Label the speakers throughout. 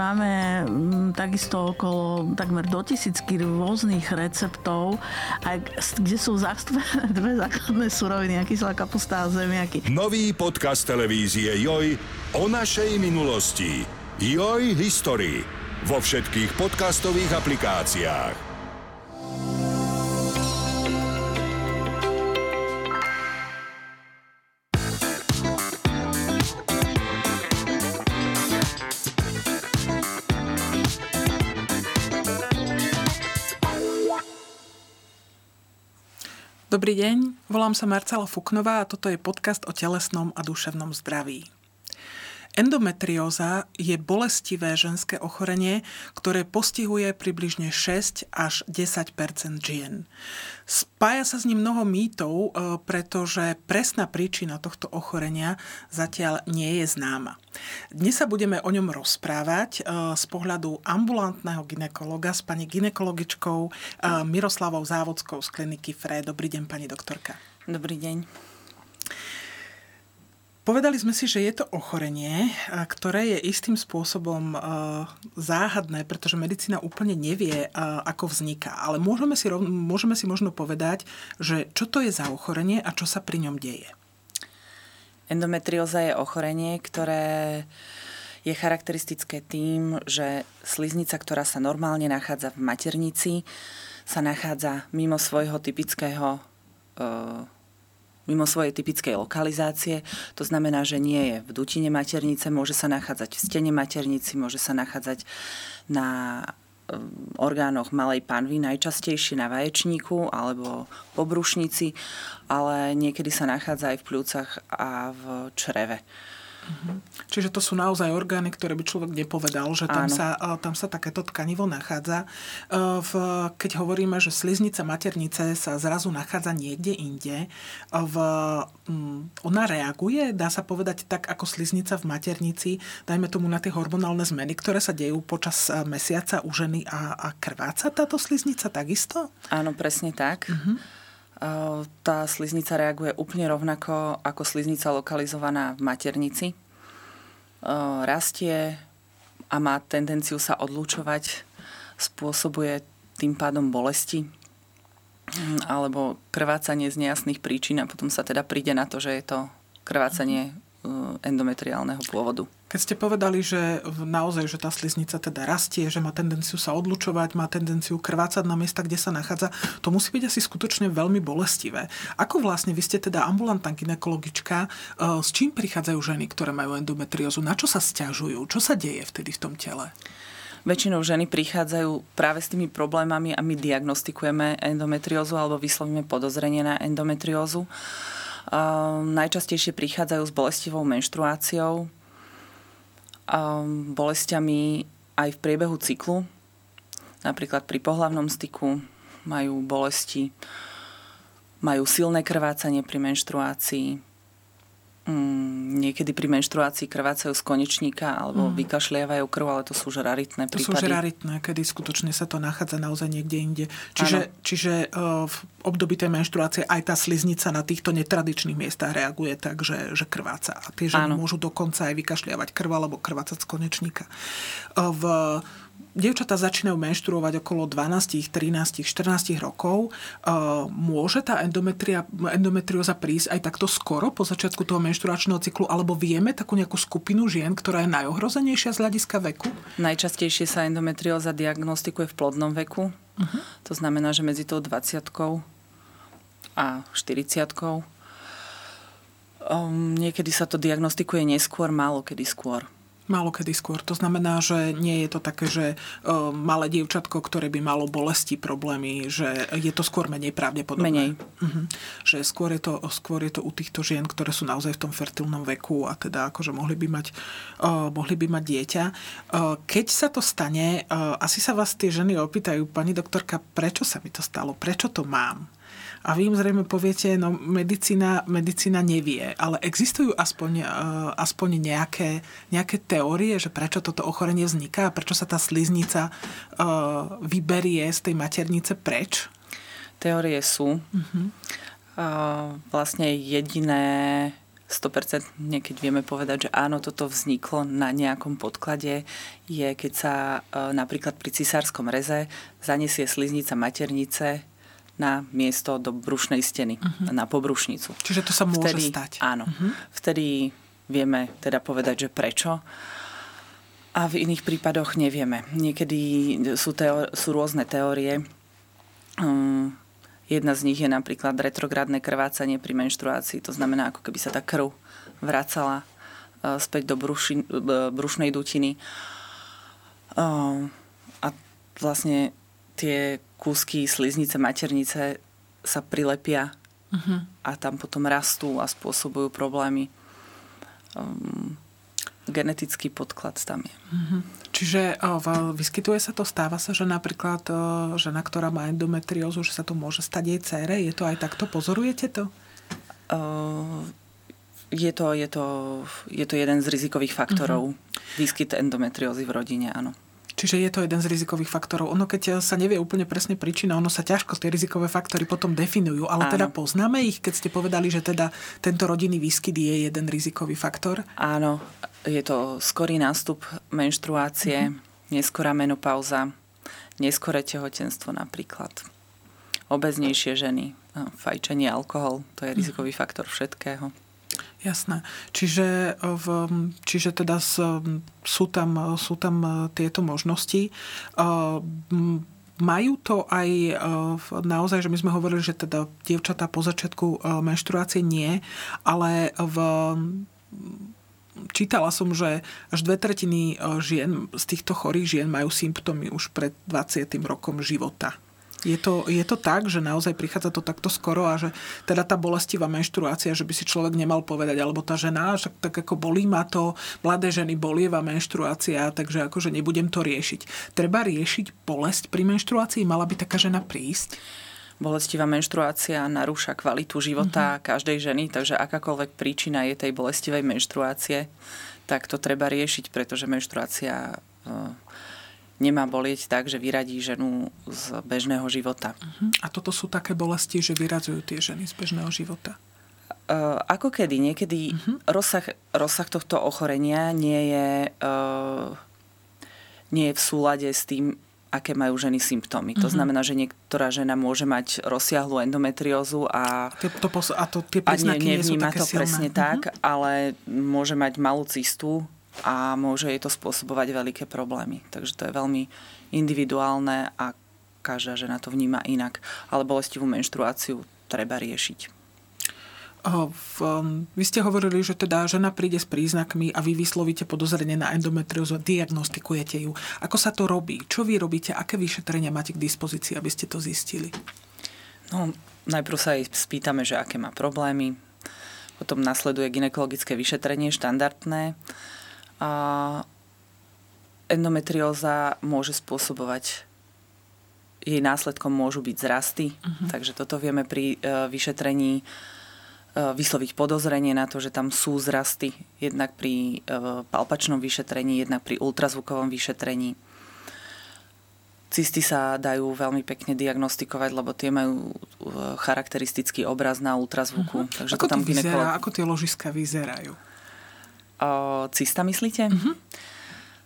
Speaker 1: máme mm, takisto okolo takmer do tisícky rôznych receptov, aj, kde sú zastúpené dve základné suroviny, kyslá kapusta a zemiaky.
Speaker 2: Nový podcast televízie Joj o našej minulosti. Joj History vo všetkých podcastových aplikáciách.
Speaker 3: Dobrý deň, volám sa Marcela Fuknová a toto je podcast o telesnom a duševnom zdraví. Endometrióza je bolestivé ženské ochorenie, ktoré postihuje približne 6 až 10 žien. Spája sa s ním mnoho mýtov, e, pretože presná príčina tohto ochorenia zatiaľ nie je známa. Dnes sa budeme o ňom rozprávať e, z pohľadu ambulantného ginekologa s pani ginekologičkou e, Miroslavou Závodskou z kliniky FRE. Dobrý deň, pani doktorka.
Speaker 4: Dobrý deň.
Speaker 3: Povedali sme si, že je to ochorenie, ktoré je istým spôsobom záhadné, pretože medicína úplne nevie, ako vzniká. Ale môžeme si, môžeme si možno povedať, že čo to je za ochorenie a čo sa pri ňom deje.
Speaker 4: Endometrióza je ochorenie, ktoré je charakteristické tým, že sliznica, ktorá sa normálne nachádza v maternici, sa nachádza mimo svojho typického mimo svojej typickej lokalizácie. To znamená, že nie je v dutine maternice, môže sa nachádzať v stene maternici, môže sa nachádzať na um, orgánoch malej panvy, najčastejšie na vaječníku alebo po brušnici, ale niekedy sa nachádza aj v pľúcach a v čreve.
Speaker 3: Mhm. Čiže to sú naozaj orgány, ktoré by človek nepovedal, že tam, sa, tam sa takéto tkanivo nachádza. V, keď hovoríme, že sliznica maternice sa zrazu nachádza niekde inde, v, mm, ona reaguje, dá sa povedať tak, ako sliznica v maternici, dajme tomu na tie hormonálne zmeny, ktoré sa dejú počas mesiaca u ženy a, a krváca táto sliznica takisto?
Speaker 4: Áno, presne tak. Uh-huh tá sliznica reaguje úplne rovnako ako sliznica lokalizovaná v maternici. Rastie a má tendenciu sa odlúčovať, spôsobuje tým pádom bolesti alebo krvácanie z nejasných príčin a potom sa teda príde na to, že je to krvácanie endometriálneho pôvodu.
Speaker 3: Keď ste povedali, že naozaj, že tá sliznica teda rastie, že má tendenciu sa odlučovať, má tendenciu krvácať na miesta, kde sa nachádza, to musí byť asi skutočne veľmi bolestivé. Ako vlastne, vy ste teda ambulantná ginekologička, e, s čím prichádzajú ženy, ktoré majú endometriózu? Na čo sa stiažujú? Čo sa deje vtedy v tom tele?
Speaker 4: Väčšinou ženy prichádzajú práve s tými problémami a my diagnostikujeme endometriózu alebo vyslovíme podozrenie na endometriózu. Um, najčastejšie prichádzajú s bolestivou menštruáciou, um, bolestiami aj v priebehu cyklu. Napríklad pri pohlavnom styku majú bolesti, majú silné krvácanie pri menštruácii, Mm, niekedy pri menštruácii krvácajú z konečníka alebo mm. vykašliavajú krv, ale to sú už raritné
Speaker 3: prípady. To sú raritné, kedy skutočne sa to nachádza naozaj niekde inde. Čiže, čiže uh, v období tej menštruácie aj tá sliznica na týchto netradičných miestach reaguje tak, že, že krváca. A tie ženy môžu dokonca aj vykašliavať krv alebo krvácať z konečníka. Uh, v dievčatá začínajú menštruovať okolo 12, 13, 14 rokov. Môže tá endometrióza prísť aj takto skoro po začiatku toho menštruačného cyklu, alebo vieme takú nejakú skupinu žien, ktorá je najohrozenejšia z hľadiska veku?
Speaker 4: Najčastejšie sa endometrióza diagnostikuje v plodnom veku. Uh-huh. To znamená, že medzi tou 20 a 40 um, niekedy sa to diagnostikuje neskôr, málo kedy skôr.
Speaker 3: Málo kedy skôr. To znamená, že nie je to také, že uh, malé dievčatko, ktoré by malo bolesti, problémy, že je to skôr menej pravdepodobné.
Speaker 4: Menej.
Speaker 3: Uh-huh. Že skôr je, to, skôr je to u týchto žien, ktoré sú naozaj v tom fertilnom veku a teda akože mohli by mať, uh, mohli by mať dieťa. Uh, keď sa to stane, uh, asi sa vás tie ženy opýtajú, pani doktorka, prečo sa mi to stalo? Prečo to mám? A vy im zrejme poviete, no medicína, medicína nevie, ale existujú aspoň, uh, aspoň nejaké, nejaké teórie, že prečo toto ochorenie vzniká, prečo sa tá sliznica uh, vyberie z tej maternice preč?
Speaker 4: Teórie sú. Uh-huh. Uh, vlastne jediné 100% keď vieme povedať, že áno, toto vzniklo na nejakom podklade, je keď sa e, napríklad pri cisárskom reze zanesie sliznica maternice na miesto do brušnej steny, uh-huh. na pobrušnicu.
Speaker 3: Čiže to sa môže
Speaker 4: vtedy,
Speaker 3: stať.
Speaker 4: Áno. Uh-huh. Vtedy vieme teda povedať, že prečo. A v iných prípadoch nevieme. Niekedy sú, teó- sú rôzne teórie. Um, jedna z nich je napríklad retrográdne krvácanie pri menštruácii. To znamená, ako keby sa tá krv vracala uh, späť do bruši- uh, brušnej dutiny. Uh, a vlastne tie kúsky sliznice, maternice sa prilepia uh-huh. a tam potom rastú a spôsobujú problémy. Um, genetický podklad tam je. Uh-huh.
Speaker 3: Čiže o, vyskytuje sa to, stáva sa, že napríklad o, žena, ktorá má endometriózu, že sa to môže stať jej cére? Je to aj takto? Pozorujete to? Uh,
Speaker 4: je to, je, to, je to jeden z rizikových faktorov. Uh-huh. Výskyt endometriózy v rodine, áno.
Speaker 3: Čiže je to jeden z rizikových faktorov. Ono, keď sa nevie úplne presne príčina, ono sa ťažko tie rizikové faktory potom definujú. Ale Áno. teda poznáme ich, keď ste povedali, že teda tento rodinný výskyt je jeden rizikový faktor?
Speaker 4: Áno, je to skorý nástup menštruácie, mm-hmm. neskorá menopauza, neskoré tehotenstvo napríklad. Obeznejšie ženy, fajčenie, alkohol, to je rizikový mm-hmm. faktor všetkého.
Speaker 3: Jasné. Čiže, v, čiže teda sú tam, sú tam e, tieto možnosti. E, majú to aj naozaj, že my sme hovorili, že teda dievčatá po začiatku menštruácie nie, ale v čítala som, že až dve tretiny žien z týchto chorých žien majú symptómy už pred 20. rokom života. Je to, je to tak, že naozaj prichádza to takto skoro a že teda tá bolestivá menštruácia, že by si človek nemal povedať, alebo tá žena, však tak ako bolí ma to, mladé ženy bolieva menštruácia, takže akože nebudem to riešiť. Treba riešiť bolesť pri menštruácii? Mala by taká žena prísť?
Speaker 4: bolestivá menštruácia narúša kvalitu života uh-huh. každej ženy, takže akákoľvek príčina je tej bolestivej menštruácie, tak to treba riešiť, pretože menštruácia nemá bolieť tak, že vyradí ženu z bežného života.
Speaker 3: Uh-huh. A toto sú také bolesti, že vyradzujú tie ženy z bežného života?
Speaker 4: Uh, ako kedy? Niekedy uh-huh. rozsah, rozsah tohto ochorenia nie je, uh, nie je v súlade s tým, aké majú ženy symptómy. Uh-huh. To znamená, že niektorá žena môže mať rozsiahlu endometriózu a,
Speaker 3: to, pos- a to, tie a nie, nevníma nie sú také
Speaker 4: to silné. presne uh-huh. tak, ale môže mať malú cistu a môže jej to spôsobovať veľké problémy. Takže to je veľmi individuálne a každá žena to vníma inak. Ale bolestivú menštruáciu treba riešiť.
Speaker 3: V, um, vy ste hovorili, že teda žena príde s príznakmi a vy vyslovíte podozrenie na endometriózu a diagnostikujete ju. Ako sa to robí? Čo vy robíte? Aké vyšetrenia máte k dispozícii, aby ste to zistili?
Speaker 4: No, najprv sa jej spýtame, že aké má problémy. Potom nasleduje ginekologické vyšetrenie štandardné a endometrióza môže spôsobovať jej následkom môžu byť zrasty, uh-huh. takže toto vieme pri uh, vyšetrení uh, vysloviť podozrenie na to, že tam sú zrasty, jednak pri uh, palpačnom vyšetrení, jednak pri ultrazvukovom vyšetrení. Cysty sa dajú veľmi pekne diagnostikovať, lebo tie majú charakteristický obraz na ultrazvuku.
Speaker 3: Uh-huh. Takže ako to tam to vyzerá? Ginekolog... Ako tie ložiska vyzerajú?
Speaker 4: Cysta, myslíte? Uh-huh.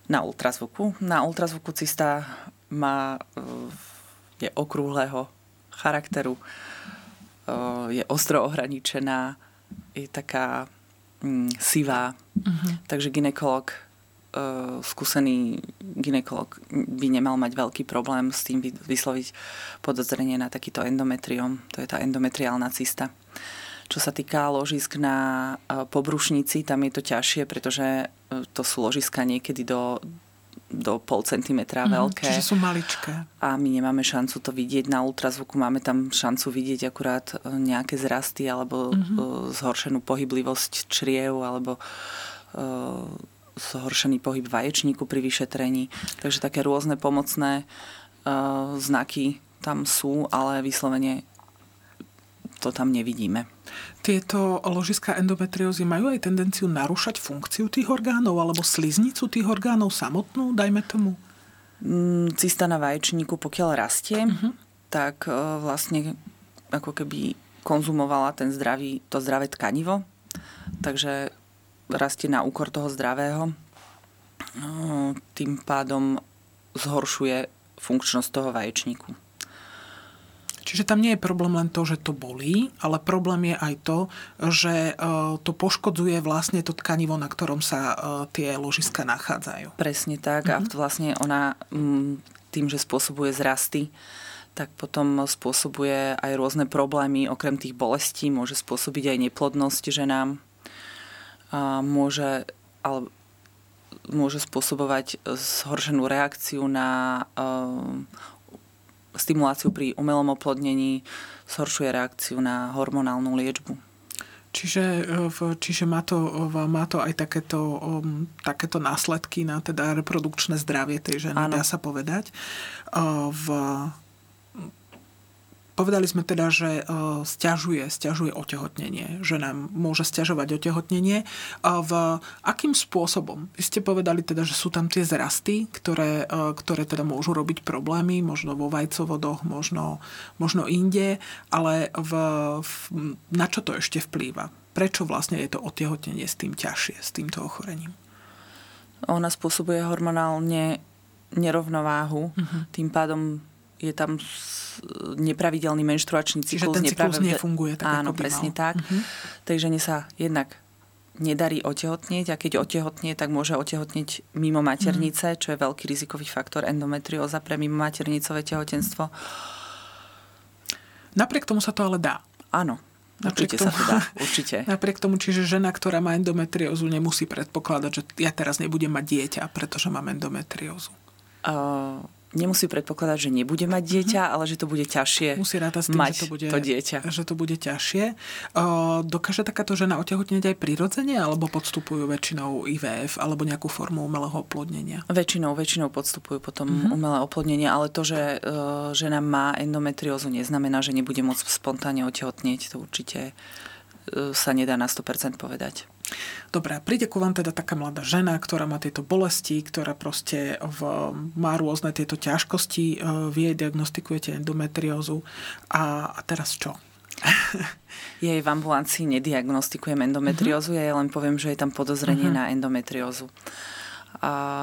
Speaker 4: Na ultrazvuku. Na ultrazvuku cysta má, je okrúhleho charakteru, je ostro ohraničená, je taká mm, sivá. Uh-huh. Takže ginekolog, skúsený ginekolog by nemal mať veľký problém s tým vysloviť podozrenie na takýto endometrium. To je tá endometriálna cysta. Čo sa týka ložisk na e, pobrušnici, tam je to ťažšie, pretože e, to sú ložiska niekedy do, do pol centimetra mm, veľké.
Speaker 3: Čiže sú maličké.
Speaker 4: A my nemáme šancu to vidieť na ultrazvuku. Máme tam šancu vidieť akurát e, nejaké zrasty alebo mm-hmm. zhoršenú pohyblivosť čriev alebo uh, zhoršený pohyb vaječníku pri vyšetrení. Takže také rôzne pomocné uh, znaky tam sú, ale vyslovene to tam nevidíme.
Speaker 3: Tieto ložiska endometriózy majú aj tendenciu narúšať funkciu tých orgánov alebo sliznicu tých orgánov samotnú, dajme tomu?
Speaker 4: Mm, cysta na vaječníku, pokiaľ rastie, uh-huh. tak e, vlastne ako keby konzumovala ten zdravý, to zdravé tkanivo. takže rastie na úkor toho zdravého. Tým pádom zhoršuje funkčnosť toho vaječníku.
Speaker 3: Čiže tam nie je problém len to, že to bolí, ale problém je aj to, že e, to poškodzuje vlastne to tkanivo, na ktorom sa e, tie ložiska nachádzajú.
Speaker 4: Presne tak. Mm-hmm. A mhm. vlastne ona tým, že spôsobuje zrasty, tak potom spôsobuje aj rôzne problémy, okrem tých bolestí, môže spôsobiť aj neplodnosť ženám. A môže, ale môže spôsobovať zhoršenú reakciu na uh, stimuláciu pri umelom oplodnení, zhoršuje reakciu na hormonálnu liečbu.
Speaker 3: Čiže, e, čiže má, to, má to aj takéto, um, takéto následky na teda reprodukčné zdravie tej ženy, ano. dá sa povedať. V Povedali sme teda, že uh, stiažuje, stiažuje otehotnenie, že nám môže stiažovať otehotnenie. V akým spôsobom? Vy ste povedali teda, že sú tam tie zrasty, ktoré, uh, ktoré teda môžu robiť problémy, možno vo vajcovodoch, možno, možno inde, ale v, v, na čo to ešte vplýva? Prečo vlastne je to otehotnenie s tým ťažšie, s týmto ochorením?
Speaker 4: Ona spôsobuje hormonálne nerovnováhu, uh-huh. tým pádom je tam nepravidelný menštruačný cyklus.
Speaker 3: Čiže ten cyklus nepravidel... nefunguje tak,
Speaker 4: Áno,
Speaker 3: ako
Speaker 4: presne
Speaker 3: mal.
Speaker 4: tak. Uh-huh. Takže žene sa jednak nedarí otehotnieť a keď otehotnie, tak môže otehotnieť mimo maternice, uh-huh. čo je veľký rizikový faktor endometrióza pre mimo maternicové tehotenstvo.
Speaker 3: Napriek tomu sa to ale dá.
Speaker 4: Áno, Napriek určite tomu, sa to dá, určite.
Speaker 3: Napriek tomu, čiže žena, ktorá má endometriózu, nemusí predpokladať, že ja teraz nebudem mať dieťa, pretože mám endometriózu.
Speaker 4: Uh, nemusí predpokladať, že nebude mať dieťa, mm-hmm. ale že to bude ťažšie
Speaker 3: Musí rátať s tým,
Speaker 4: mať
Speaker 3: že to bude,
Speaker 4: to dieťa.
Speaker 3: Že to bude ťažšie. Dokáže takáto žena otehotnieť aj prirodzene, alebo podstupujú väčšinou IVF, alebo nejakú formu umelého oplodnenia?
Speaker 4: Väčšinou, väčšinou podstupujú potom mm-hmm. umelé oplodnenie, ale to, že e, žena má endometriózu, neznamená, že nebude môcť spontánne otehotnieť. To určite sa nedá na 100% povedať.
Speaker 3: Dobre, príde ku vám teda taká mladá žena, ktorá má tieto bolesti, ktorá proste v, má rôzne tieto ťažkosti, e, vy jej diagnostikujete endometriózu a, a teraz čo?
Speaker 4: jej v ambulancii nediagnostikujem endometriózu, mm-hmm. ja len poviem, že je tam podozrenie mm-hmm. na endometriózu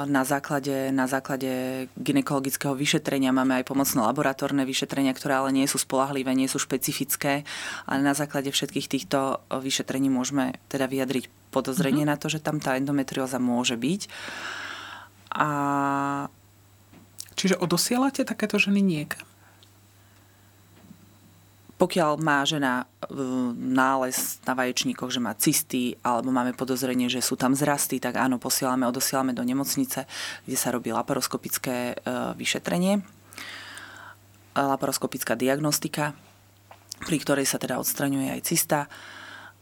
Speaker 4: na základe, na základe ginekologického vyšetrenia máme aj pomocné laboratórne vyšetrenia, ktoré ale nie sú spolahlivé, nie sú špecifické, ale na základe všetkých týchto vyšetrení môžeme teda vyjadriť podozrenie mm-hmm. na to, že tam tá endometrióza môže byť. A...
Speaker 3: Čiže odosielate takéto ženy niekam?
Speaker 4: Pokiaľ má žena e, nález na vaječníkoch, že má cysty, alebo máme podozrenie, že sú tam zrasty, tak áno, posielame, odosielame do nemocnice, kde sa robí laparoskopické e, vyšetrenie, laparoskopická diagnostika, pri ktorej sa teda odstraňuje aj cysta,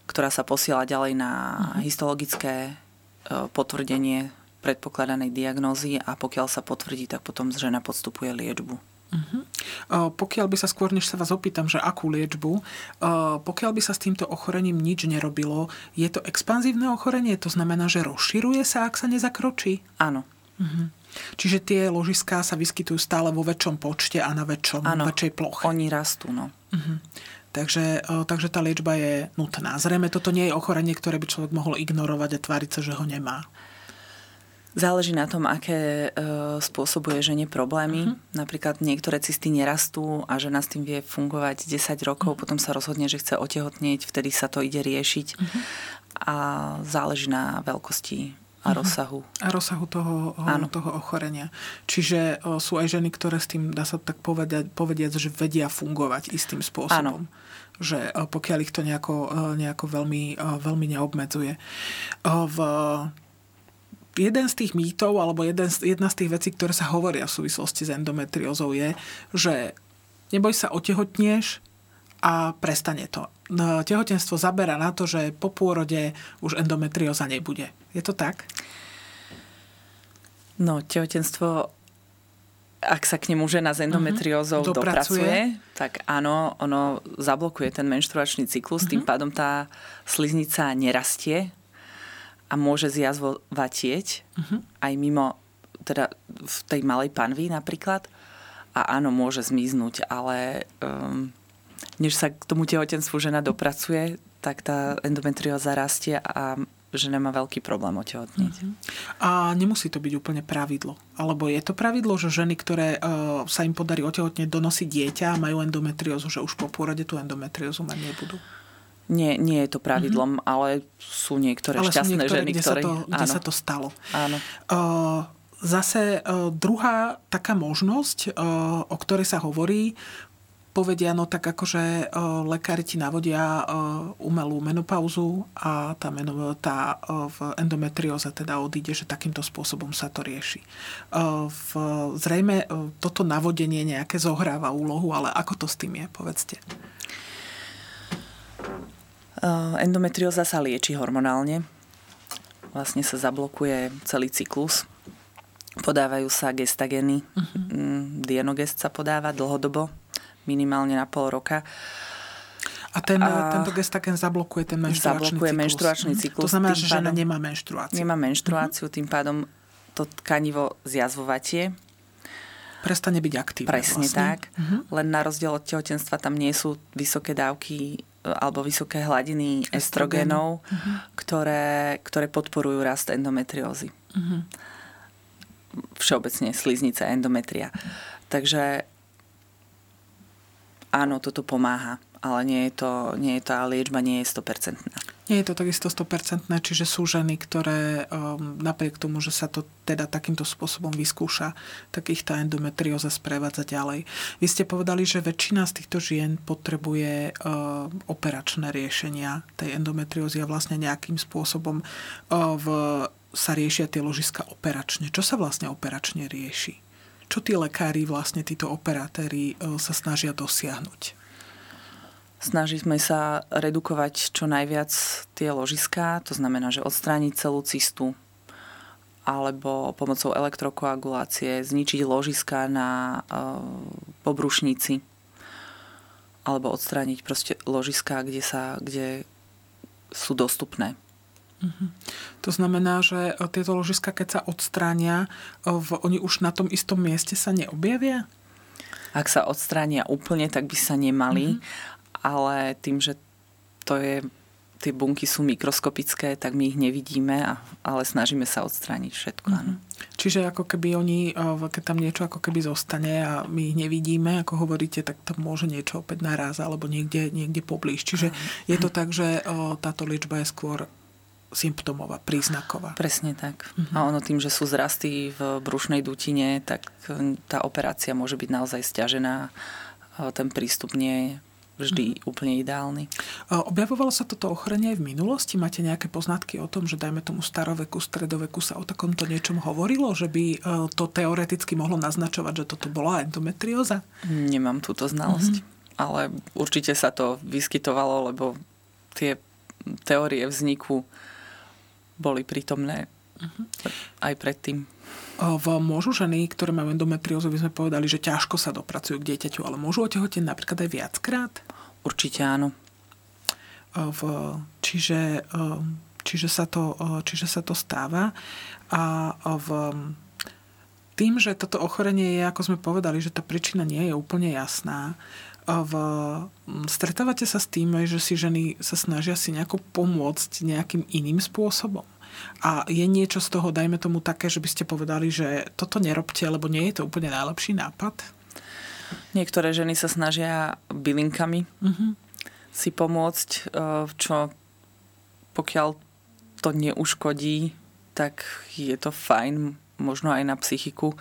Speaker 4: ktorá sa posiela ďalej na mhm. histologické e, potvrdenie predpokladanej diagnózy a pokiaľ sa potvrdí, tak potom žena podstupuje liečbu.
Speaker 3: Uh-huh. Uh, pokiaľ by sa skôr, než sa vás opýtam, že akú liečbu, uh, pokiaľ by sa s týmto ochorením nič nerobilo, je to expanzívne ochorenie? To znamená, že rozširuje sa, ak sa nezakročí?
Speaker 4: Áno.
Speaker 3: Uh-huh. Čiže tie ložiská sa vyskytujú stále vo väčšom počte a na väčšom,
Speaker 4: ano,
Speaker 3: väčšej ploche.
Speaker 4: oni rastú, no.
Speaker 3: Uh-huh. Takže, takže tá liečba je nutná. Zrejme toto nie je ochorenie, ktoré by človek mohol ignorovať a tváriť sa, že ho nemá.
Speaker 4: Záleží na tom, aké e, spôsobuje žene problémy. Uh-huh. Napríklad niektoré cysty nerastú a žena s tým vie fungovať 10 rokov, uh-huh. potom sa rozhodne, že chce otehotnieť, vtedy sa to ide riešiť. Uh-huh. A záleží na veľkosti a rozsahu.
Speaker 3: A rozsahu toho, toho ochorenia. Čiže o, sú aj ženy, ktoré s tým, dá sa tak povedať, povediať, že vedia fungovať istým spôsobom. Áno. Že o, pokiaľ ich to nejako, o, nejako veľmi, o, veľmi neobmedzuje. V jeden z tých mýtov, alebo jeden, jedna z tých vecí, ktoré sa hovoria v súvislosti s endometriózou je, že neboj sa, otehotnieš a prestane to. Tehotenstvo zabera na to, že po pôrode už endometrióza nebude. Je to tak?
Speaker 4: No, tehotenstvo ak sa k nemu žena s endometriózou uh-huh. dopracuje, tak áno, ono zablokuje ten menštruačný cyklus, uh-huh. tým pádom tá sliznica nerastie a môže zjazvovať uh-huh. aj mimo, teda v tej malej panvi napríklad. A áno, môže zmiznúť, ale um, než sa k tomu tehotenstvu žena dopracuje, tak tá endometrióza rastie a žena má veľký problém otehotniť. Uh-huh.
Speaker 3: A nemusí to byť úplne pravidlo. Alebo je to pravidlo, že ženy, ktoré uh, sa im podarí otehotniť, donosí dieťa a majú endometriózu, že už po pôrode tú endometriózu mať nebudú?
Speaker 4: Nie, nie je to pravidlom, mm-hmm. ale sú niektoré ale šťastné sú niektoré, ženy,
Speaker 3: kde,
Speaker 4: ktoré...
Speaker 3: Sa to, kde áno. sa to stalo.
Speaker 4: Áno.
Speaker 3: Uh, zase uh, druhá taká možnosť, uh, o ktorej sa hovorí, povedia, no tak akože uh, lekári ti navodia uh, umelú menopauzu a tá, meno, tá uh, v endometrióze teda odíde, že takýmto spôsobom sa to rieši. Uh, v, zrejme uh, toto navodenie nejaké zohráva úlohu, ale ako to s tým je, povedzte.
Speaker 4: Uh, endometrióza sa lieči hormonálne. Vlastne sa zablokuje celý cyklus. Podávajú sa gestageny. Uh-huh. Dienogest sa podáva dlhodobo minimálne na pol roka.
Speaker 3: A ten, a tento gestagen zablokuje ten menštruačný
Speaker 4: zablokuje
Speaker 3: cyklus.
Speaker 4: menštruačný mhm. cyklus.
Speaker 3: To znamená, že žena nemá menštruáciu.
Speaker 4: Nemá menštruáciu, uh-huh. tým pádom to tkanivo zjazvovatie
Speaker 3: prestane byť aktívne.
Speaker 4: Presne
Speaker 3: vlastne.
Speaker 4: tak. Uh-huh. Len na rozdiel od tehotenstva tam nie sú vysoké dávky alebo vysoké hladiny estrogenov, uh-huh. ktoré, ktoré podporujú rast endometriózy. Uh-huh. Všeobecne sliznice, endometria. Takže áno, toto pomáha, ale nie je to, nie je tá liečba nie je 100%.
Speaker 3: Nie je to takisto 100%, čiže sú ženy, ktoré um, napriek tomu, že sa to teda takýmto spôsobom vyskúša, tak ich tá endometrióza sprevádza ďalej. Vy ste povedali, že väčšina z týchto žien potrebuje uh, operačné riešenia tej endometriózy a vlastne nejakým spôsobom uh, v, sa riešia tie ložiska operačne. Čo sa vlastne operačne rieši? Čo tí lekári, vlastne títo operatéri e, sa snažia dosiahnuť?
Speaker 4: Snažíme sa redukovať čo najviac tie ložiská, to znamená, že odstrániť celú cystu alebo pomocou elektrokoagulácie zničiť ložiská na uh, pobrušnici alebo odstrániť proste ložiská, kde, sa, kde sú dostupné.
Speaker 3: Uh-huh. To znamená, že e, tieto ložiska, keď sa odstránia, e, v, oni už na tom istom mieste sa neobjavia?
Speaker 4: Ak sa odstránia úplne, tak by sa nemali, uh-huh. Ale tým, že to je, tie bunky sú mikroskopické, tak my ich nevidíme, a, ale snažíme sa odstrániť všetko. Uh-huh.
Speaker 3: Čiže ako keby oni, e, keď tam niečo ako keby zostane a my ich nevidíme, ako hovoríte, tak tam môže niečo opäť naraz alebo niekde, niekde poblíž. Čiže je to tak, že táto liečba je skôr symptómová, príznaková.
Speaker 4: Presne tak. Uh-huh. A ono tým, že sú zrasty v brušnej dutine, tak e, tá operácia môže byť naozaj stiažená. Ten prístup nie je vždy uh-huh. úplne ideálny.
Speaker 3: Objavovalo sa toto ochorenie aj v minulosti? Máte nejaké poznatky o tom, že dajme tomu staroveku, stredoveku sa o takomto niečom hovorilo? Že by e, to teoreticky mohlo naznačovať, že toto bola endometrióza?
Speaker 4: Nemám túto znalosť. Uh-huh. Ale určite sa to vyskytovalo, lebo tie teórie vzniku boli prítomné uh-huh. aj predtým.
Speaker 3: V môžu ženy, ktoré majú endometriózu, by sme povedali, že ťažko sa dopracujú k dieťaťu, ale môžu otehoteť napríklad aj viackrát?
Speaker 4: Určite áno.
Speaker 3: V, čiže, čiže, sa to, čiže sa to stáva. A v, tým, že toto ochorenie je, ako sme povedali, že tá príčina nie je úplne jasná, v, stretávate sa s tým, že si ženy sa snažia si nejako pomôcť nejakým iným spôsobom? A je niečo z toho, dajme tomu také, že by ste povedali, že toto nerobte, lebo nie je to úplne najlepší nápad?
Speaker 4: Niektoré ženy sa snažia bylinkami uh-huh. si pomôcť, e, čo pokiaľ to neuškodí, tak je to fajn, možno aj na psychiku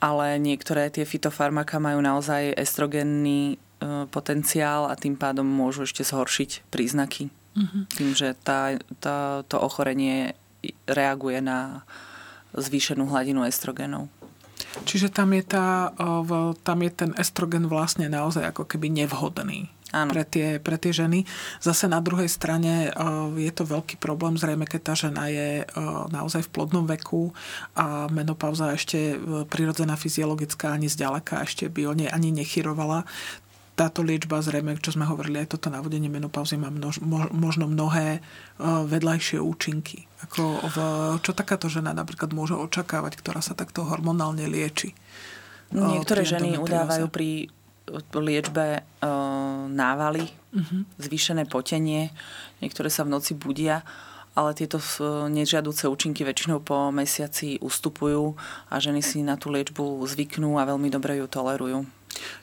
Speaker 4: ale niektoré tie fitofarmaka majú naozaj estrogenný e, potenciál a tým pádom môžu ešte zhoršiť príznaky. Mm-hmm. Tým, že tá, tá, to ochorenie reaguje na zvýšenú hladinu estrogenov.
Speaker 3: Čiže tam je, tá, tam je ten estrogen vlastne naozaj ako keby nevhodný. Áno. Pre, tie, pre tie ženy. Zase na druhej strane je to veľký problém, zrejme keď tá žena je naozaj v plodnom veku a menopauza ešte prirodzená fyziologická ani zďaleka ešte by o nej ani nechyrovala, táto liečba zrejme, čo sme hovorili, aj toto navodenie menopauzy má množ, možno mnohé vedľajšie účinky. Ako v, čo takáto žena napríklad môže očakávať, ktorá sa takto hormonálne lieči?
Speaker 4: Niektoré ženy udávajú pri liečbe návaly, uh-huh. zvýšené potenie, niektoré sa v noci budia, ale tieto nežiaduce účinky väčšinou po mesiaci ustupujú a ženy si na tú liečbu zvyknú a veľmi dobre ju tolerujú.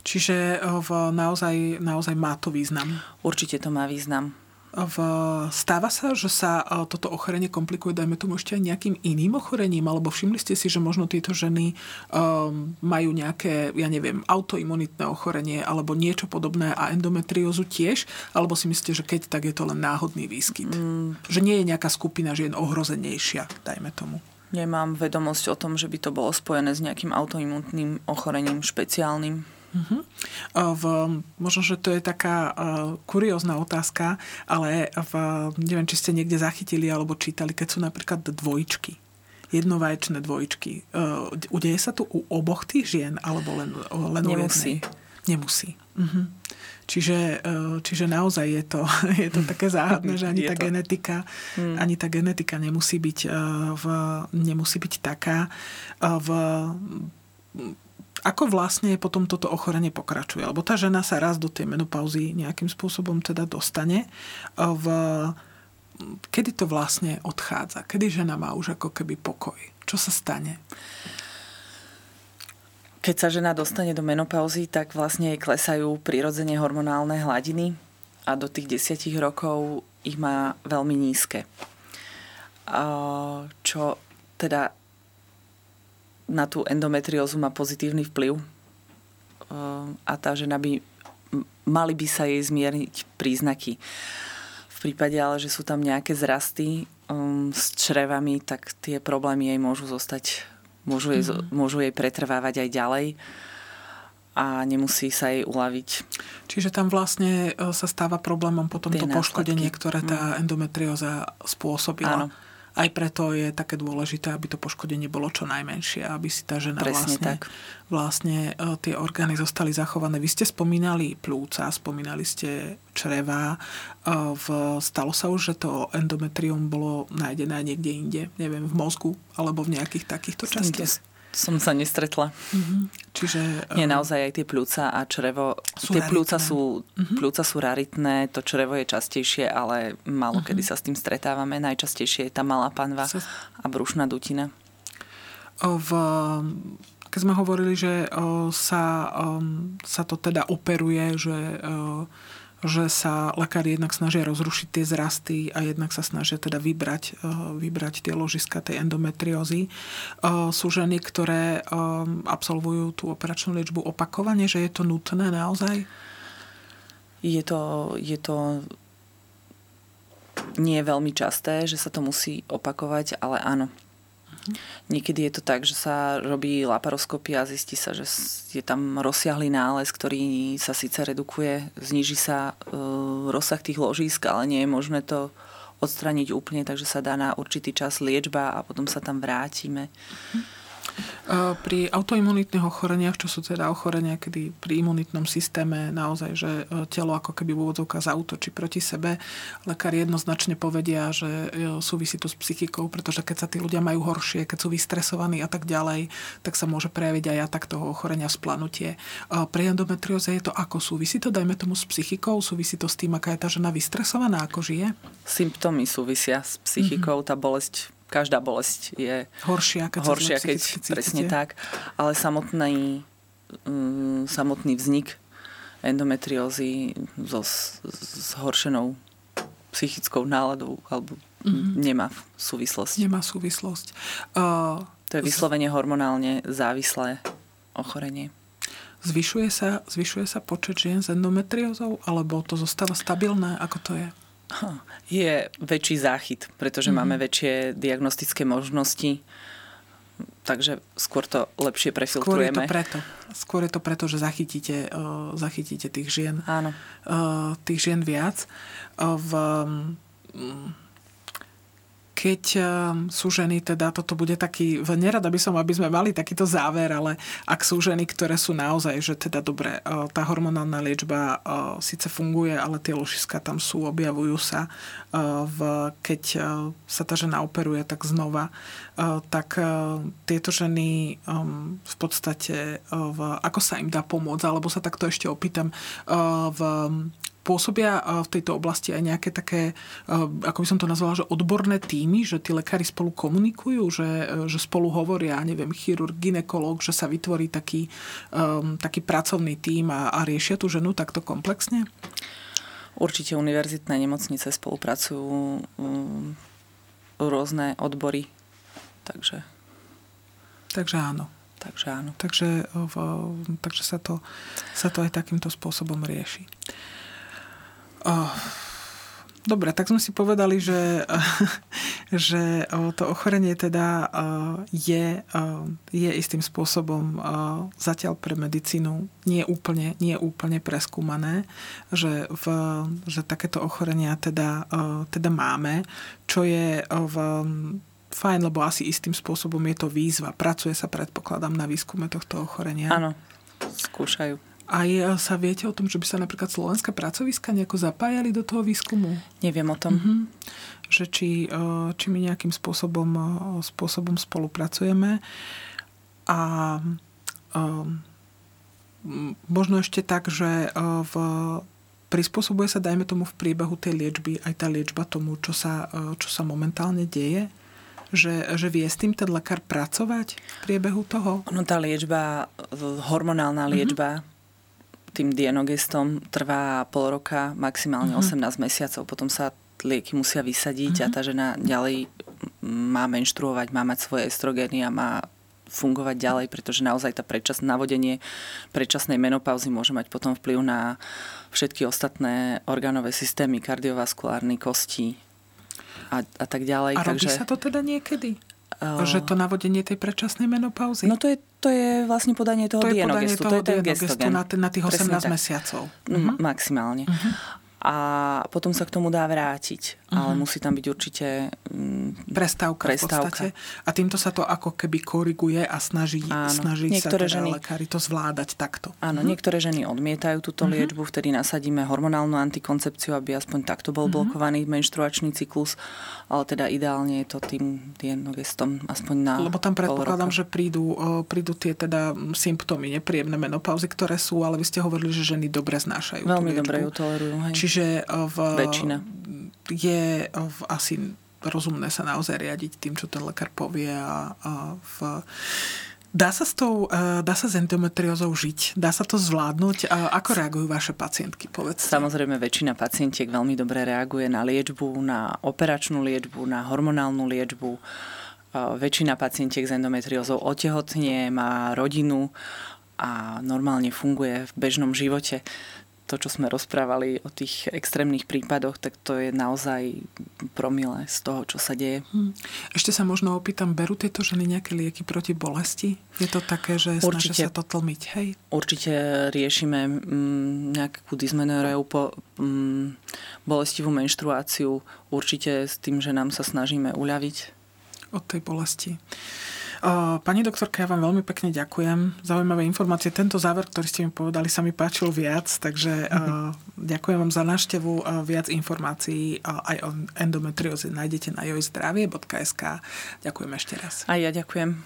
Speaker 3: Čiže v, naozaj, naozaj má to význam?
Speaker 4: Určite to má význam.
Speaker 3: V, stáva sa, že sa e, toto ochorenie komplikuje, dajme tomu ešte aj nejakým iným ochorením, alebo všimli ste si, že možno tieto ženy um, majú nejaké, ja neviem, autoimunitné ochorenie alebo niečo podobné a endometriózu tiež, alebo si myslíte, že keď, tak je to len náhodný výskyt? Mm. Že nie je nejaká skupina žien ohrozenejšia, dajme tomu.
Speaker 4: Nemám vedomosť o tom, že by to bolo spojené s nejakým autoimunitným ochorením špeciálnym.
Speaker 3: Uh-huh. V, možno, že to je taká uh, kuriózna otázka, ale v, neviem, či ste niekde zachytili alebo čítali, keď sú napríklad dvojičky jednovaječné dvojičky. Uh, udeje sa to u oboch tých žien, alebo len, len
Speaker 4: Nemusí.
Speaker 3: Nemusí. Uh-huh. Čiže, čiže naozaj je to, je to také záhadné, že ani tá, to... genetika, hmm. ani tá genetika nemusí byť, v, nemusí byť taká. V, ako vlastne potom toto ochorenie pokračuje? Lebo tá žena sa raz do tej menopauzy nejakým spôsobom teda dostane. V, kedy to vlastne odchádza? Kedy žena má už ako keby pokoj? Čo sa stane?
Speaker 4: Keď sa žena dostane do menopauzy, tak vlastne klesajú prirodzene hormonálne hladiny a do tých desiatich rokov ich má veľmi nízke. Čo teda na tú endometriózu má pozitívny vplyv a tá žena by mali by sa jej zmierniť príznaky. V prípade ale, že sú tam nejaké zrasty um, s črevami, tak tie problémy jej môžu zostať, môžu jej, mm. môžu jej pretrvávať aj ďalej a nemusí sa jej uľaviť.
Speaker 3: Čiže tam vlastne e, sa stáva problémom potom to poškodenie, ktoré tá mhm. endometrióza spôsobila. Áno. Aj preto je také dôležité, aby to poškodenie bolo čo najmenšie, aby si tá žena Presne vlastne, tak. vlastne e, tie orgány zostali zachované. Vy ste spomínali plúca, spomínali ste čreva. E, v, stalo sa už, že to endometrium bolo nájdené niekde inde, neviem, v mozgu alebo v nejakých takýchto častiach?
Speaker 4: Som sa nestretla. Mm-hmm.
Speaker 3: Čiže...
Speaker 4: Nie, um, naozaj aj tie pľúca a črevo... Sú tie pľúca sú, mm-hmm. pľúca sú raritné, to črevo je častejšie, ale málo mm-hmm. kedy sa s tým stretávame. Najčastejšie je tá malá panva sa... a brušná dutina.
Speaker 3: V, keď sme hovorili, že sa, sa to teda operuje, že že sa lekári jednak snažia rozrušiť tie zrasty a jednak sa snažia teda vybrať, eh, vybrať tie ložiska tej endometriózy. Eh, sú ženy, ktoré eh, absolvujú tú operačnú liečbu opakovane, že je to nutné naozaj?
Speaker 4: Je to, je to nie veľmi časté, že sa to musí opakovať, ale áno. Niekedy je to tak, že sa robí laparoskopia a zistí sa, že je tam rozsiahlý nález, ktorý sa síce redukuje, zniží sa e, rozsah tých ložísk, ale nie je možné to odstraniť úplne, takže sa dá na určitý čas liečba a potom sa tam vrátime. Mm.
Speaker 3: Pri autoimunitných ochoreniach, čo sú teda ochorenia, kedy pri imunitnom systéme naozaj, že e, telo ako keby v úvodzovkách zautočí proti sebe, lekári jednoznačne povedia, že e, súvisí to s psychikou, pretože keď sa tí ľudia majú horšie, keď sú vystresovaní a tak ďalej, tak sa môže prejaviť aj atak toho ochorenia splanutie. Pri endometrióze je to ako súvisí to, dajme tomu s psychikou, súvisí to s tým, aká je tá žena vystresovaná, ako žije?
Speaker 4: Symptómy súvisia s psychikou, mm-hmm. tá bolesť každá bolesť je
Speaker 3: horšia, keď,
Speaker 4: horšia, keď presne tak. Ale samotný, um, samotný vznik endometriózy so zhoršenou psychickou náladou alebo mm-hmm. nemá súvislosť.
Speaker 3: Nemá súvislosť.
Speaker 4: Uh, to je vyslovene hormonálne závislé ochorenie.
Speaker 3: Zvyšuje sa, zvyšuje sa počet žien s endometriózou, alebo to zostáva stabilné? Ako to je?
Speaker 4: Je väčší záchyt, pretože mm-hmm. máme väčšie diagnostické možnosti, takže skôr to lepšie prefiltrujeme.
Speaker 3: Skôr je to preto, skôr je to preto že zachytíte, uh, zachytíte tých žien,
Speaker 4: Áno.
Speaker 3: Uh, tých žien viac. Uh, v, um, keď eh, sú ženy, teda toto bude taký, nerada by som, aby sme mali takýto záver, ale ak sú ženy, ktoré sú naozaj, že teda dobre, eh, tá hormonálna liečba síce funguje, ale tie ložiska tam sú, objavujú sa, v, keď sa tá žena operuje, tak znova, tak tieto ženy v podstate, ako sa im dá pomôcť, alebo sa takto ešte opýtam, v pôsobia v tejto oblasti aj nejaké také, ako by som to nazvala, že odborné týmy, že tí lekári spolu komunikujú, že, že spolu hovoria, neviem, chirurg, ginekolog, že sa vytvorí taký, um, taký pracovný tím a, a riešia tú ženu takto komplexne?
Speaker 4: Určite univerzitné nemocnice spolupracujú um, rôzne odbory, takže...
Speaker 3: Takže áno.
Speaker 4: Takže áno.
Speaker 3: Takže, v, takže sa, to, sa to aj takýmto spôsobom rieši. Oh. Dobre, tak sme si povedali, že, že to ochorenie teda je, je istým spôsobom zatiaľ pre medicínu nie úplne, nie úplne preskúmané, že, v, že takéto ochorenia teda, teda máme, čo je v, fajn, lebo asi istým spôsobom je to výzva. Pracuje sa, predpokladám, na výskume tohto ochorenia.
Speaker 4: Áno, skúšajú.
Speaker 3: Aj e, sa viete o tom, že by sa napríklad slovenské pracoviska nejako zapájali do toho výskumu?
Speaker 4: Neviem o tom. Uh-huh.
Speaker 3: Že či, e, či my nejakým spôsobom, e, spôsobom spolupracujeme. A možno ešte tak, že v, prispôsobuje sa, dajme tomu, v priebehu tej liečby aj tá liečba tomu, čo sa, čo sa momentálne deje? Že, že vie s tým ten lekár pracovať v priebehu toho?
Speaker 4: No tá liečba, hormonálna liečba, uh-huh tým dienogestom trvá pol roka, maximálne. Mhm. 18 mesiacov. Potom sa lieky musia vysadiť uh-huh. a mhm. tá žena ďalej má menštruovať, má mať svoje estrogény a má fungovať ďalej, pretože naozaj tá predčas, navodenie predčasnej menopauzy môže mať potom vplyv na všetky ostatné orgánové systémy, kardiovaskulárny, kosti a, a tak ďalej.
Speaker 3: A robí Takže... sa to teda niekedy? Že to navodenie tej predčasnej menopauzy?
Speaker 4: No to je, to je vlastne podanie toho to dienogestu.
Speaker 3: to je ten gestogen. Na, na tých 18 Presne mesiacov.
Speaker 4: Uh-huh. Maximálne. Uh-huh a potom sa k tomu dá vrátiť. Uh-huh. Ale mhm. musí tam byť určite
Speaker 3: mm, prestávka, prestávka v podstate. A týmto sa to ako keby koriguje a snaží, snaží niektoré sa teda ženy, lekári to zvládať takto.
Speaker 4: Áno, uh-huh. niektoré ženy odmietajú túto uh-huh. liečbu, vtedy nasadíme hormonálnu antikoncepciu, aby aspoň takto bol uh-huh. blokovaný menštruačný cyklus, ale teda ideálne je to tým dienogestom aspoň na
Speaker 3: Lebo tam predpokladám, že prídu, prídu tie teda symptómy nepríjemné menopauzy, ktoré sú, ale vy ste hovorili, že ženy dobre znášajú.
Speaker 4: Veľmi dobre ju tolerujú. Hej.
Speaker 3: Čiže Čiže v, Väčšina. je v, asi rozumné sa naozaj riadiť tým, čo ten lekár povie a, a v, Dá sa, s tou, eh, dá sa s endometriózou žiť? Dá sa to zvládnuť? Ako reagujú vaše pacientky? Povedz.
Speaker 4: Samozrejme, väčšina pacientiek veľmi dobre reaguje na liečbu, na operačnú liečbu, na hormonálnu liečbu. Väčšina pacientiek s endometriózou otehotnie, má rodinu a normálne funguje v bežnom živote to, čo sme rozprávali o tých extrémnych prípadoch, tak to je naozaj promile z toho, čo sa deje. Hm.
Speaker 3: Ešte sa možno opýtam, berú tieto ženy nejaké lieky proti bolesti? Je to také, že určite, snažia sa to tlmiť, hej?
Speaker 4: Určite riešime mm, nejakú dysmenoreu po mm, bolestivú menštruáciu. Určite s tým, že nám sa snažíme uľaviť.
Speaker 3: Od tej bolesti. Pani doktorka, ja vám veľmi pekne ďakujem. Zaujímavé informácie. Tento záver, ktorý ste mi povedali, sa mi páčil viac, takže mm-hmm. ďakujem vám za návštevu. Viac informácií aj o endometrióze nájdete na jojzdravie.sk. Ďakujem ešte raz.
Speaker 4: A ja ďakujem.